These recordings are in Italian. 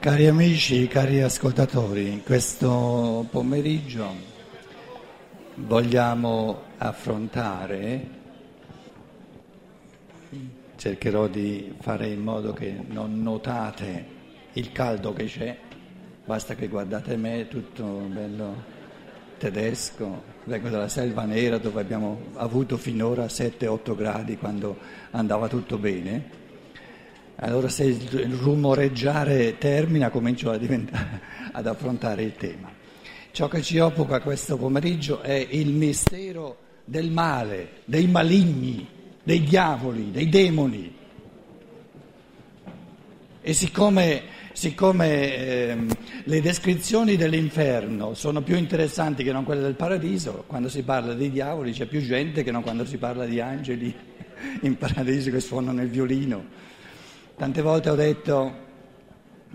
Cari amici, cari ascoltatori, questo pomeriggio vogliamo affrontare, cercherò di fare in modo che non notate il caldo che c'è, basta che guardate me, tutto bello tedesco, vengo dalla selva nera dove abbiamo avuto finora 7-8 gradi quando andava tutto bene allora se il rumoreggiare termina comincio ad affrontare il tema. Ciò che ci occupa questo pomeriggio è il mistero del male, dei maligni, dei diavoli, dei demoni. E siccome, siccome eh, le descrizioni dell'inferno sono più interessanti che non quelle del paradiso, quando si parla di diavoli c'è più gente che non quando si parla di angeli in paradiso che suonano il violino. Tante volte ho detto,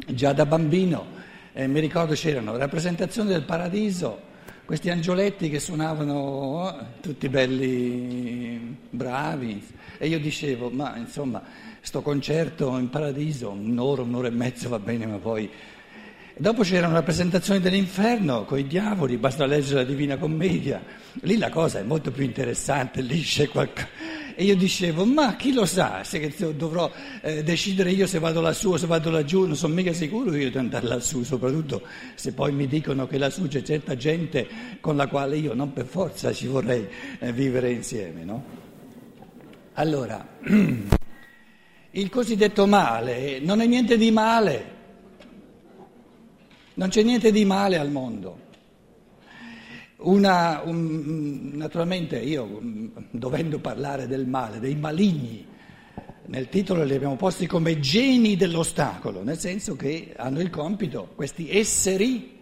già da bambino, eh, mi ricordo c'erano rappresentazioni del paradiso, questi angioletti che suonavano oh, tutti belli, bravi, e io dicevo, ma insomma, sto concerto in paradiso, un'ora, un'ora e mezza va bene, ma poi... Dopo c'erano rappresentazioni dell'inferno con i diavoli, basta leggere la Divina Commedia, lì la cosa è molto più interessante, lì c'è qualcosa e io dicevo, ma chi lo sa se dovrò eh, decidere io se vado lassù o se vado laggiù, non sono mica sicuro io di andare lassù, soprattutto se poi mi dicono che lassù c'è certa gente con la quale io non per forza ci vorrei eh, vivere insieme, no? Allora, il cosiddetto male non è niente di male, non c'è niente di male al mondo. Una, un, naturalmente io, dovendo parlare del male, dei maligni, nel titolo li abbiamo posti come geni dell'ostacolo, nel senso che hanno il compito, questi esseri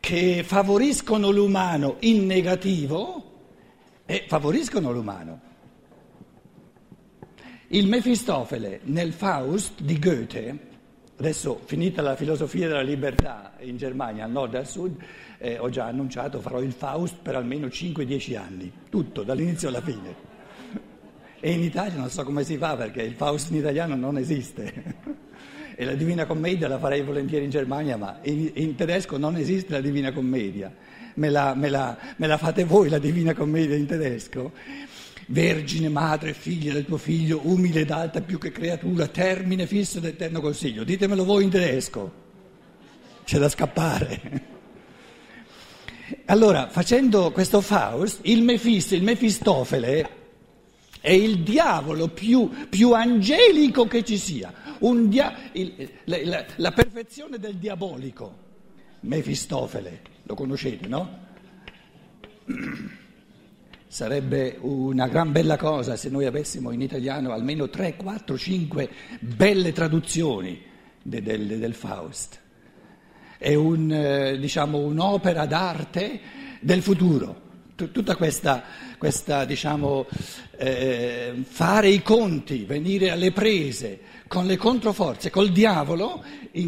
che favoriscono l'umano in negativo e favoriscono l'umano. Il Mefistofele nel Faust di Goethe, adesso finita la filosofia della libertà in Germania, al nord e al sud, eh, ho già annunciato, farò il Faust per almeno 5-10 anni, tutto, dall'inizio alla fine. E in Italia non so come si fa perché il Faust in italiano non esiste. E la Divina Commedia la farei volentieri in Germania, ma in, in tedesco non esiste la Divina Commedia. Me la, me, la, me la fate voi la Divina Commedia in tedesco? Vergine, madre, figlia del tuo figlio, umile ed alta più che creatura, termine fisso d'eterno consiglio. Ditemelo voi in tedesco. C'è da scappare. Allora, facendo questo Faust, il Mefisto, il Mefistofele è il diavolo più, più angelico che ci sia, dia- il, la, la, la perfezione del diabolico. Mefistofele, lo conoscete, no? Sarebbe una gran bella cosa se noi avessimo in italiano almeno 3, 4, 5 belle traduzioni de, del, del Faust è un, eh, diciamo, un'opera d'arte del futuro. Tutta questa, questa diciamo, eh, fare i conti, venire alle prese con le controforze, col diavolo,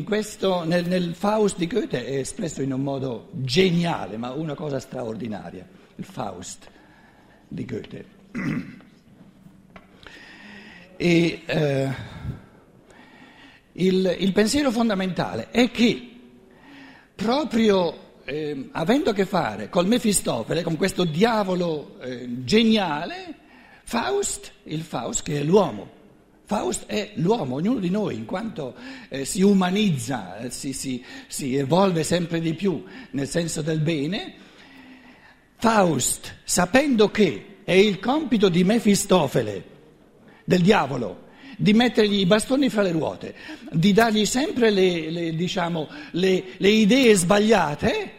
questo, nel, nel Faust di Goethe è espresso in un modo geniale, ma una cosa straordinaria, il Faust di Goethe. E, eh, il, il pensiero fondamentale è che proprio eh, avendo a che fare col Mefistofele, con questo diavolo eh, geniale, Faust, il Faust che è l'uomo. Faust è l'uomo, ognuno di noi, in quanto eh, si umanizza, eh, si, si, si evolve sempre di più nel senso del bene. Faust, sapendo che è il compito di Mefistofele, del diavolo, di mettergli i bastoni fra le ruote, di dargli sempre le, le, diciamo, le, le idee sbagliate,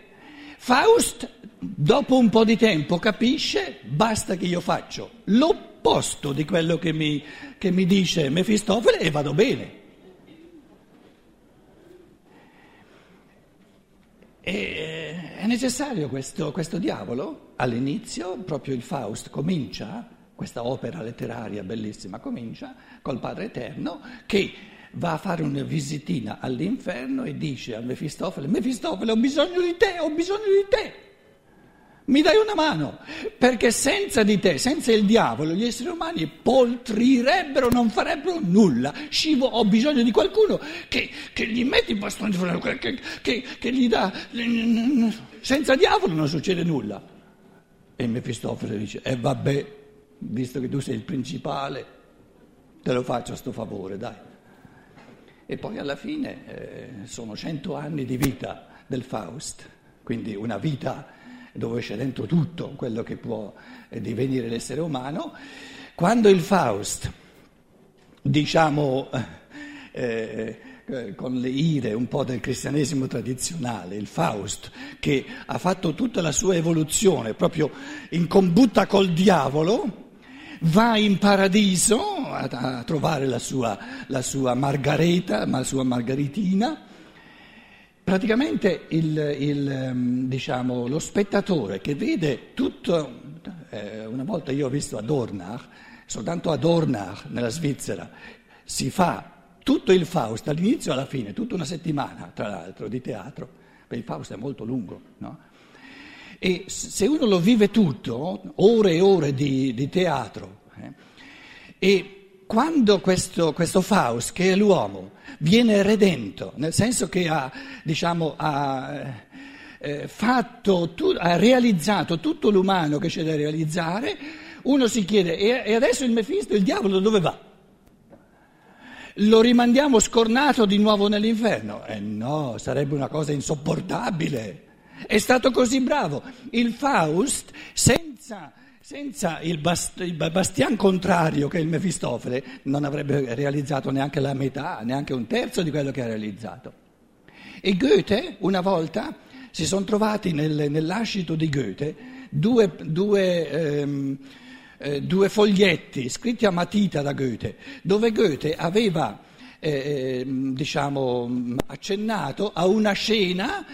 Faust dopo un po' di tempo capisce, basta che io faccio l'opposto di quello che mi, che mi dice Mefistofele e vado bene. E necessario questo, questo diavolo? All'inizio proprio il Faust comincia questa opera letteraria bellissima comincia col Padre Eterno che va a fare una visitina all'inferno e dice a Mefistofele, Mefistofele ho bisogno di te, ho bisogno di te. mi dai una mano, perché senza di te, senza il diavolo, gli esseri umani poltrirebbero, non farebbero nulla. Scivo, ho bisogno di qualcuno che, che gli metti i bastoni che, che, che, gli dà... Senza diavolo non succede nulla. E Mefistofele dice, e eh vabbè, visto che tu sei il principale, te lo faccio a sto favore, dai. E poi alla fine eh, sono cento anni di vita del Faust, quindi una vita dove c'è dentro tutto quello che può eh, divenire l'essere umano, quando il Faust, diciamo eh, eh, con le ire un po' del cristianesimo tradizionale, il Faust, che ha fatto tutta la sua evoluzione proprio in combutta col diavolo, va in paradiso a, a trovare la sua, la sua Margareta, la sua Margaritina, Praticamente il, il, ehm, diciamo, lo spettatore che vede tutto, eh, una volta io ho visto a Dornach, soltanto a Dornach nella Svizzera, si fa tutto il Faust dall'inizio alla fine, tutta una settimana tra l'altro di teatro, perché il Faust è molto lungo, no? E se uno lo vive tutto, ore e ore di, di teatro, eh, e quando questo, questo, Faust, che è l'uomo, viene redento, nel senso che ha, diciamo, ha, eh, fatto, tu, ha realizzato tutto l'umano che c'è da realizzare, uno si chiede, e, e adesso il Mefisto, il diavolo, dove va? Lo rimandiamo scornato di nuovo nell'inferno? Eh no, sarebbe una cosa insopportabile. È stato così bravo. Il Faust, senza senza il, bast- il bastian contrario che è il Mefistofele non avrebbe realizzato neanche la metà, neanche un terzo di quello che ha realizzato. E Goethe una volta si sono trovati nel, nell'ascito di Goethe due, due, ehm, eh, due, foglietti scritti a matita da Goethe, dove Goethe aveva eh, ehm, diciamo, accennato a una scena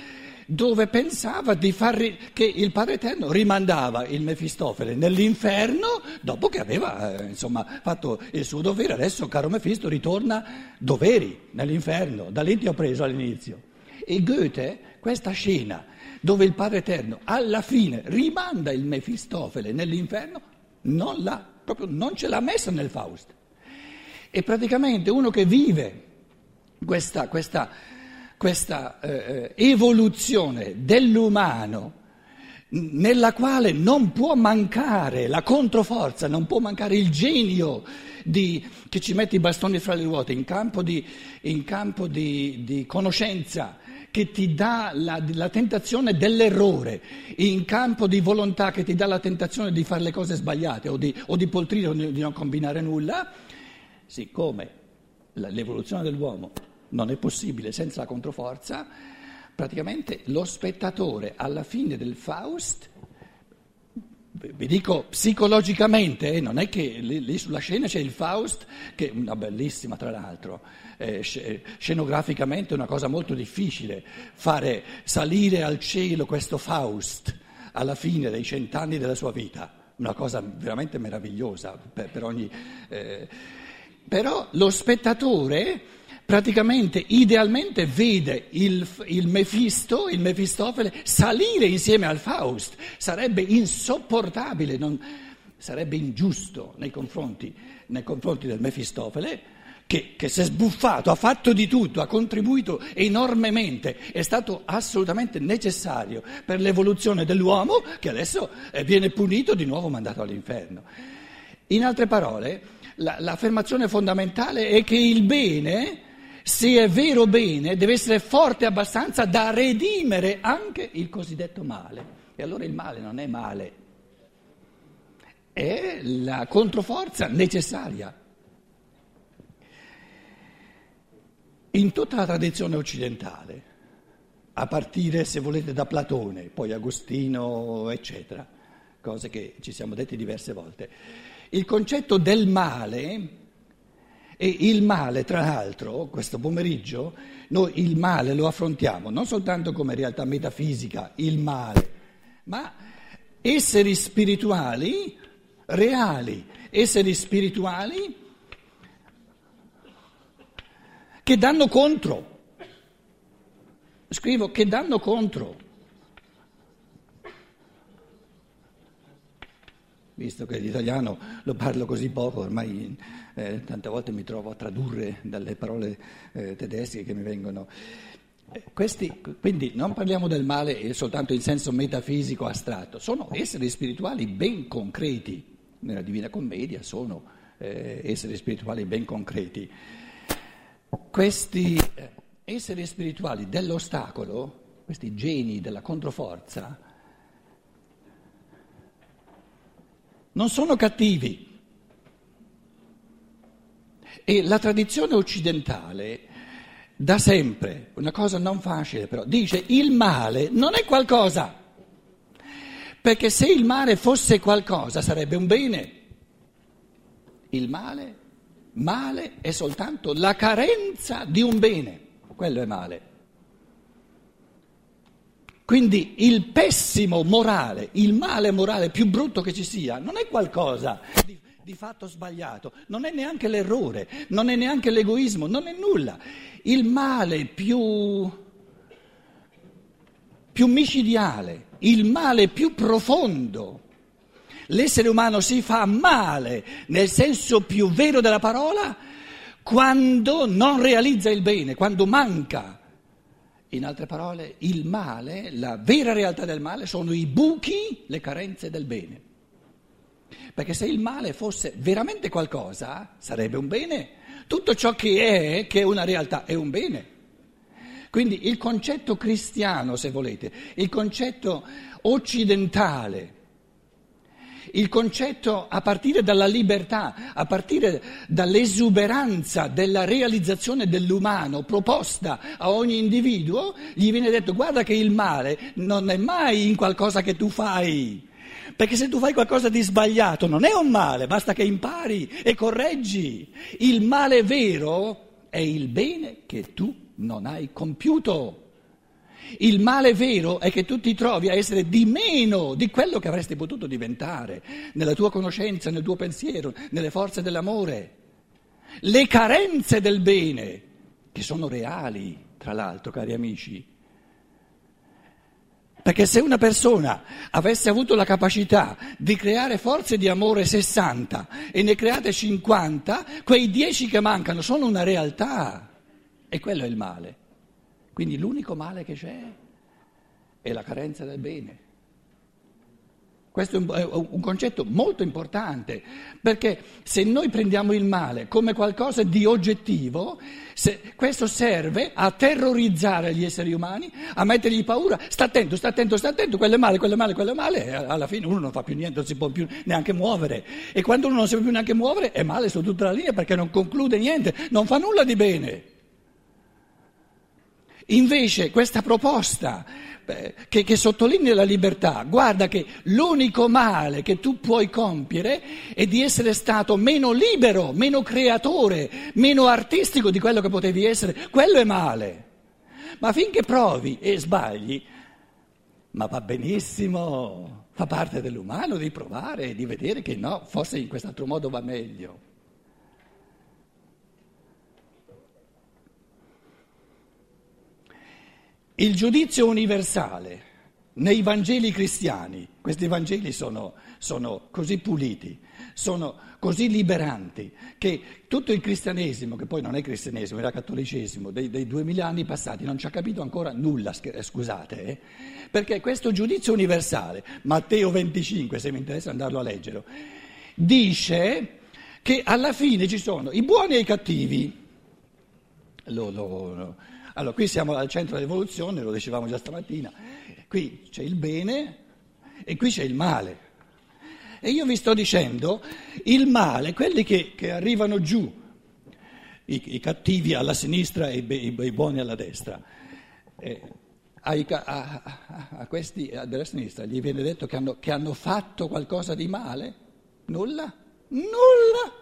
dove pensava ri- che il Padre Eterno rimandava il Mefistofele nell'inferno dopo che aveva eh, insomma, fatto il suo dovere. Adesso, caro Mefisto, ritorna doveri nell'inferno, da lì ti ho preso all'inizio. E Goethe, questa scena dove il Padre Eterno alla fine rimanda il Mefistofele nell'inferno, non, l'ha, proprio non ce l'ha messa nel Faust. E praticamente uno che vive questa, questa questa eh, eh, evoluzione dell'umano nella quale non può mancare la controforza, non può mancare il genio di, che ci mette i bastoni fra le ruote in campo di, in campo di, di conoscenza, che ti dà la, la, tentazione dell'errore, in campo di volontà che ti dà la tentazione di fare le cose sbagliate o di, o di poltrire o di non combinare nulla, siccome l'evoluzione dell'uomo non è possibile senza la controforza, praticamente lo spettatore alla fine del Faust, vi dico psicologicamente, eh, non è che lì, lì, sulla scena c'è il Faust, che è una bellissima tra l'altro, eh, scenograficamente è una cosa molto difficile, fare salire al cielo questo Faust alla fine dei cent'anni della sua vita, una cosa veramente meravigliosa per, per ogni... Eh, però lo spettatore praticamente idealmente vede il, il, Mefisto, il Mefistofele, salire insieme al Faust. Sarebbe insopportabile, non, sarebbe ingiusto nei confronti, nei confronti del Mefistofele. Che, che si è sbuffato, ha fatto di tutto, ha contribuito enormemente, è stato assolutamente necessario per l'evoluzione dell'uomo che adesso eh, viene punito di nuovo mandato all'inferno. In altre parole, la, l'affermazione fondamentale è che il bene se è vero bene, deve essere forte abbastanza da redimere anche il cosiddetto male. E allora il male non è male, è la controforza necessaria. In tutta la tradizione occidentale, a partire, se volete, da Platone, poi Agostino, eccetera, cose che ci siamo detti diverse volte, il concetto del male e il male, tra l'altro, questo pomeriggio, noi il male lo affrontiamo non soltanto come realtà metafisica, il male, ma esseri spirituali reali, esseri spirituali che danno contro. Scrivo che danno contro. Visto che l'italiano lo parlo così poco, ormai eh, tante volte mi trovo a tradurre dalle parole eh, tedesche che mi vengono. Eh, questi, quindi non parliamo del male soltanto in senso metafisico astratto, sono esseri spirituali ben concreti. Nella Divina Commedia sono eh, esseri spirituali ben concreti. Questi eh, esseri spirituali dell'ostacolo, questi geni della controforza, non sono cattivi. E la tradizione occidentale da sempre, una cosa non facile però, dice il male non è qualcosa, perché se il male fosse qualcosa sarebbe un bene. Il male, male è soltanto la carenza di un bene, quello è male. Quindi il pessimo morale, il male morale più brutto che ci sia, non è qualcosa di, di, fatto sbagliato, non è neanche l'errore, non è neanche l'egoismo, non è nulla. Il male più, più micidiale, il male più profondo. L'essere umano si fa male nel senso più vero della parola quando non realizza il bene, quando manca in altre parole, il male, la vera realtà del male sono i buchi, le carenze del bene. Perché se il male fosse veramente qualcosa, sarebbe un bene. Tutto ciò che è, che è una realtà, è un bene. Quindi il concetto cristiano, se volete, il concetto occidentale il concetto a partire dalla libertà, a partire dall'esuberanza della realizzazione dell'umano proposta a ogni individuo, gli viene detto guarda che il male non è mai in qualcosa che tu fai. Perché se tu fai qualcosa di sbagliato non è un male, basta che impari e correggi. Il male vero è il bene che tu non hai compiuto. Il male vero è che tu ti trovi a essere di meno di quello che avresti potuto diventare nella tua conoscenza, nel tuo pensiero, nelle forze dell'amore. Le carenze del bene, che sono reali, tra l'altro, cari amici. Perché se una persona avesse avuto la capacità di creare forze di amore 60 e ne create 50, quei 10 che mancano sono una realtà. E quello è il male. Quindi l'unico male che c'è è la carenza del bene. Questo è un, concetto molto importante, perché se noi prendiamo il male come qualcosa di oggettivo, questo serve a terrorizzare gli esseri umani, a mettergli paura, sta attento, sta attento, sta attento, quello è male, quello è male, quello è male, e alla fine uno non fa più niente, non si può più neanche muovere. E quando uno non si può più neanche muovere è male su tutta la linea perché non conclude niente, non fa nulla di bene. Invece questa proposta eh, che, che, sottolinea la libertà, guarda che l'unico male che tu puoi compiere è di essere stato meno libero, meno creatore, meno artistico di quello che potevi essere, quello è male. Ma finché provi e sbagli, ma va benissimo, fa parte dell'umano di provare, di vedere che no, forse in quest'altro modo va meglio. Il giudizio universale nei Vangeli cristiani, questi Vangeli sono, sono, così puliti, sono così liberanti, che tutto il cristianesimo, che poi non è cristianesimo, era cattolicesimo, dei, dei duemila anni passati, non ci ha capito ancora nulla, eh, scusate, eh? perché questo giudizio universale, Matteo 25, se mi interessa andarlo a leggere, dice che alla fine ci sono i buoni e i cattivi. Lo, lo, lo, allora, qui siamo al centro dell'evoluzione, lo dicevamo già stamattina, qui c'è il bene e qui c'è il male. E io vi sto dicendo, il male, quelli che, che arrivano giù, i, i, cattivi alla sinistra e i, i buoni alla destra, eh, a, a, a, questi della sinistra gli viene detto che hanno, che hanno fatto qualcosa di male? Nulla, nulla,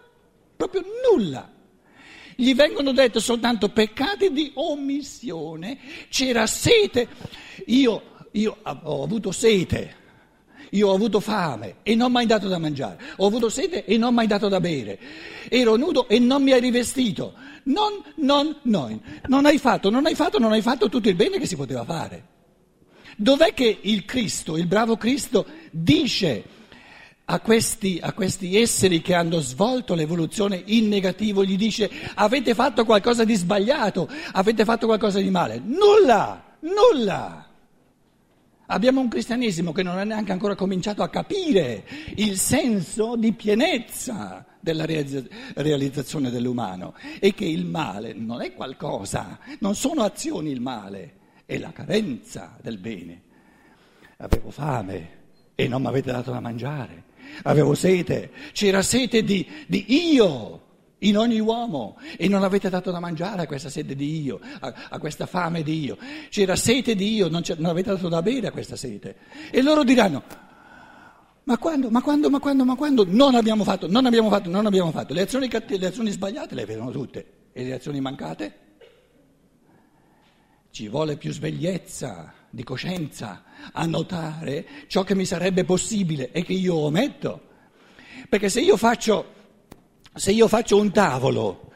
proprio nulla gli vengono detti soltanto peccati di omissione. C'era sete, io, io ho avuto sete. Io ho avuto fame e non mi hai dato da mangiare, ho avuto sete e non mi hai dato da bere, ero nudo e non mi hai rivestito. Non, non, non, non hai fatto, non hai fatto, non hai fatto tutto il bene che si poteva fare. Dov'è che il Cristo, il bravo Cristo, dice a questi, a questi, esseri che hanno svolto l'evoluzione in negativo, gli dice avete fatto qualcosa di sbagliato, avete fatto qualcosa di male. Nulla, nulla. Abbiamo un cristianesimo che non ha neanche ancora cominciato a capire il senso di pienezza della realizzazione dell'umano e che il male non è qualcosa, non sono azioni il male, è la carenza del bene. Avevo fame e non mi avete dato da mangiare, avevo sete, c'era sete di, di io in ogni uomo e non avete dato da mangiare a questa sete di io, a, a questa fame di io. C'era sete di io, non, non, avete dato da bere a questa sete. E loro diranno, ma quando, ma quando, ma quando, ma quando? Non abbiamo fatto, non abbiamo fatto, non abbiamo fatto. Le azioni, cattive, le azioni sbagliate le vedono tutte. E le azioni mancate? Ci vuole più svegliezza di coscienza a notare ciò che mi sarebbe possibile e che io ometto. Perché se io faccio, se io faccio un tavolo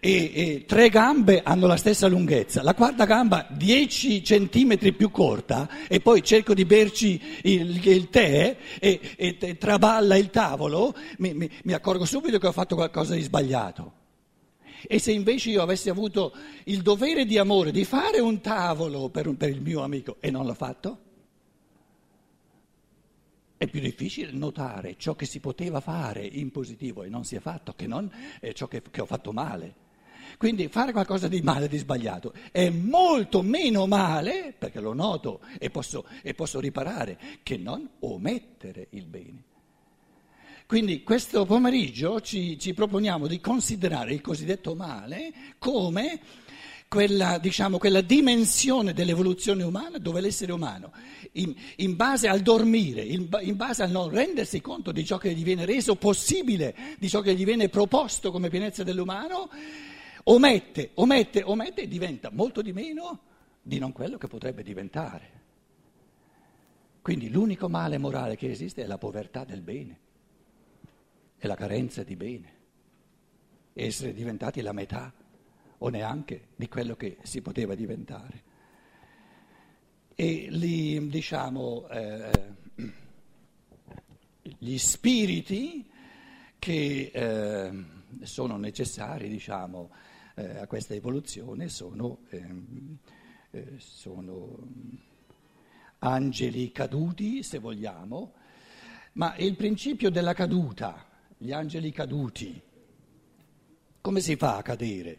e, e, tre gambe hanno la stessa lunghezza, la quarta gamba 10 centimetri più corta e poi cerco di berci il, il tè e, e, traballa il tavolo, mi, mi, mi accorgo subito che ho fatto qualcosa di sbagliato. E se invece io avessi avuto il dovere di amore di fare un tavolo per, un, per il mio amico e non l'ho fatto? È più difficile notare ciò che si poteva fare in positivo e non si è fatto che non eh, ciò che, che ho fatto male. Quindi fare qualcosa di male, di sbagliato, è molto meno male, perché lo noto e posso, e posso riparare, che non omettere il bene. Quindi questo pomeriggio ci, ci proponiamo di considerare il cosiddetto male come quella, diciamo, quella, dimensione dell'evoluzione umana dove l'essere umano, in, in base al dormire, in, in, base al non rendersi conto di ciò che gli viene reso possibile, di ciò che gli viene proposto come pienezza dell'umano, omette, omette, omette e diventa molto di meno di non quello che potrebbe diventare. Quindi l'unico male morale che esiste è la povertà del bene, è la carenza di bene, essere diventati la metà o neanche di quello che si poteva diventare. E li, diciamo, eh, gli spiriti che eh, sono necessari, diciamo, eh, a questa evoluzione sono, ehm, eh, sono angeli caduti, se vogliamo, ma il principio della caduta, gli angeli caduti, come si fa a cadere?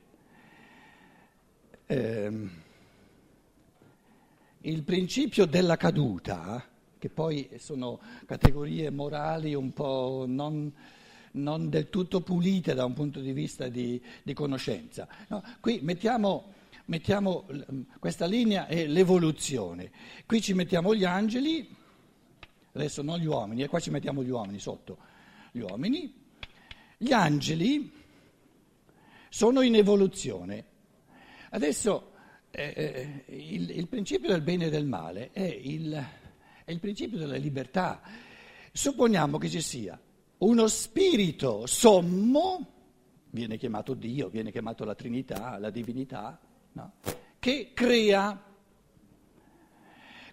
Eh, il principio della caduta, che poi sono categorie morali un po' non non del tutto pulite da un punto di vista di, di conoscenza. No, qui mettiamo, mettiamo questa linea è l'evoluzione, qui ci mettiamo gli angeli, adesso non gli uomini, e qua ci mettiamo gli uomini sotto, gli uomini, gli angeli sono in evoluzione. Adesso eh, eh il, il, principio del bene e del male è il, è il principio della libertà. Supponiamo che ci sia uno spirito sommo, viene chiamato Dio, viene chiamato la Trinità, la divinità, no? che crea.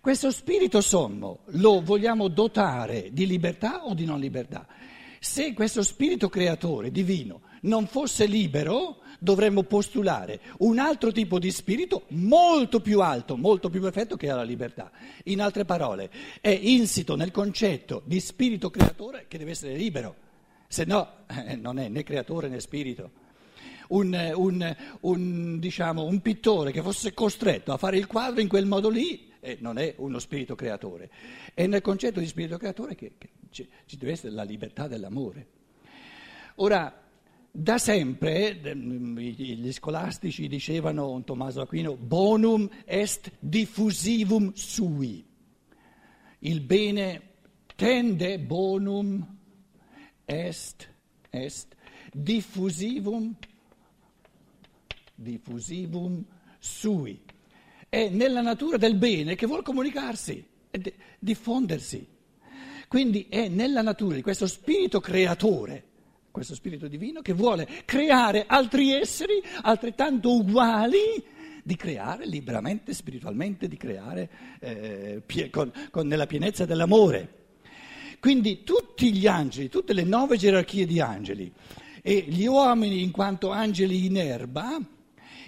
Questo spirito sommo lo vogliamo dotare di libertà o di non libertà? Se questo spirito creatore divino non fosse libero, dovremmo postulare un altro tipo di spirito molto più alto, molto più perfetto che è la libertà. In altre parole, è insito nel concetto di spirito creatore che deve essere libero, se no eh, non è né creatore né spirito. Un, un, un, diciamo, un, pittore che fosse costretto a fare il quadro in quel modo lì eh, non è uno spirito creatore. È nel concetto di spirito creatore che, che ci, ci deve essere la libertà dell'amore. Ora, da sempre gli scolastici dicevano, Tommaso Aquino, bonum est diffusivum sui. Il bene tende, bonum est, est diffusivum, diffusivum sui. È nella natura del bene che vuole comunicarsi, diffondersi. Quindi è nella natura di questo spirito creatore questo spirito divino che vuole creare altri esseri altrettanto uguali, di creare liberamente, spiritualmente, di creare eh, pie- con, con, nella pienezza dell'amore. Quindi tutti gli angeli, tutte le nove gerarchie di angeli e gli uomini in quanto angeli in erba,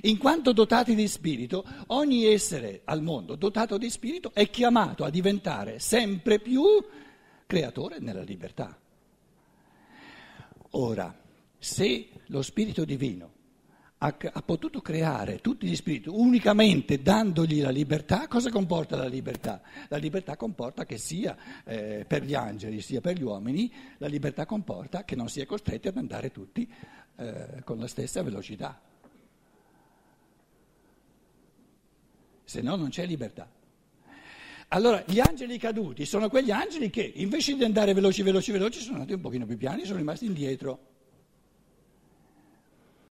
in quanto dotati di spirito, ogni essere al mondo dotato di spirito è chiamato a diventare sempre più creatore nella libertà. Ora, se lo spirito divino ha, ha, potuto creare tutti gli spiriti unicamente dandogli la libertà, cosa comporta la libertà? La libertà comporta che sia eh, per gli angeli sia per gli uomini, la libertà comporta che non si è costretti ad andare tutti eh, con la stessa velocità. Se no non c'è libertà. Allora, gli angeli caduti sono quegli angeli che invece di andare veloci, veloci, veloci, sono andati un pochino più piani, sono rimasti indietro.